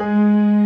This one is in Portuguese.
Música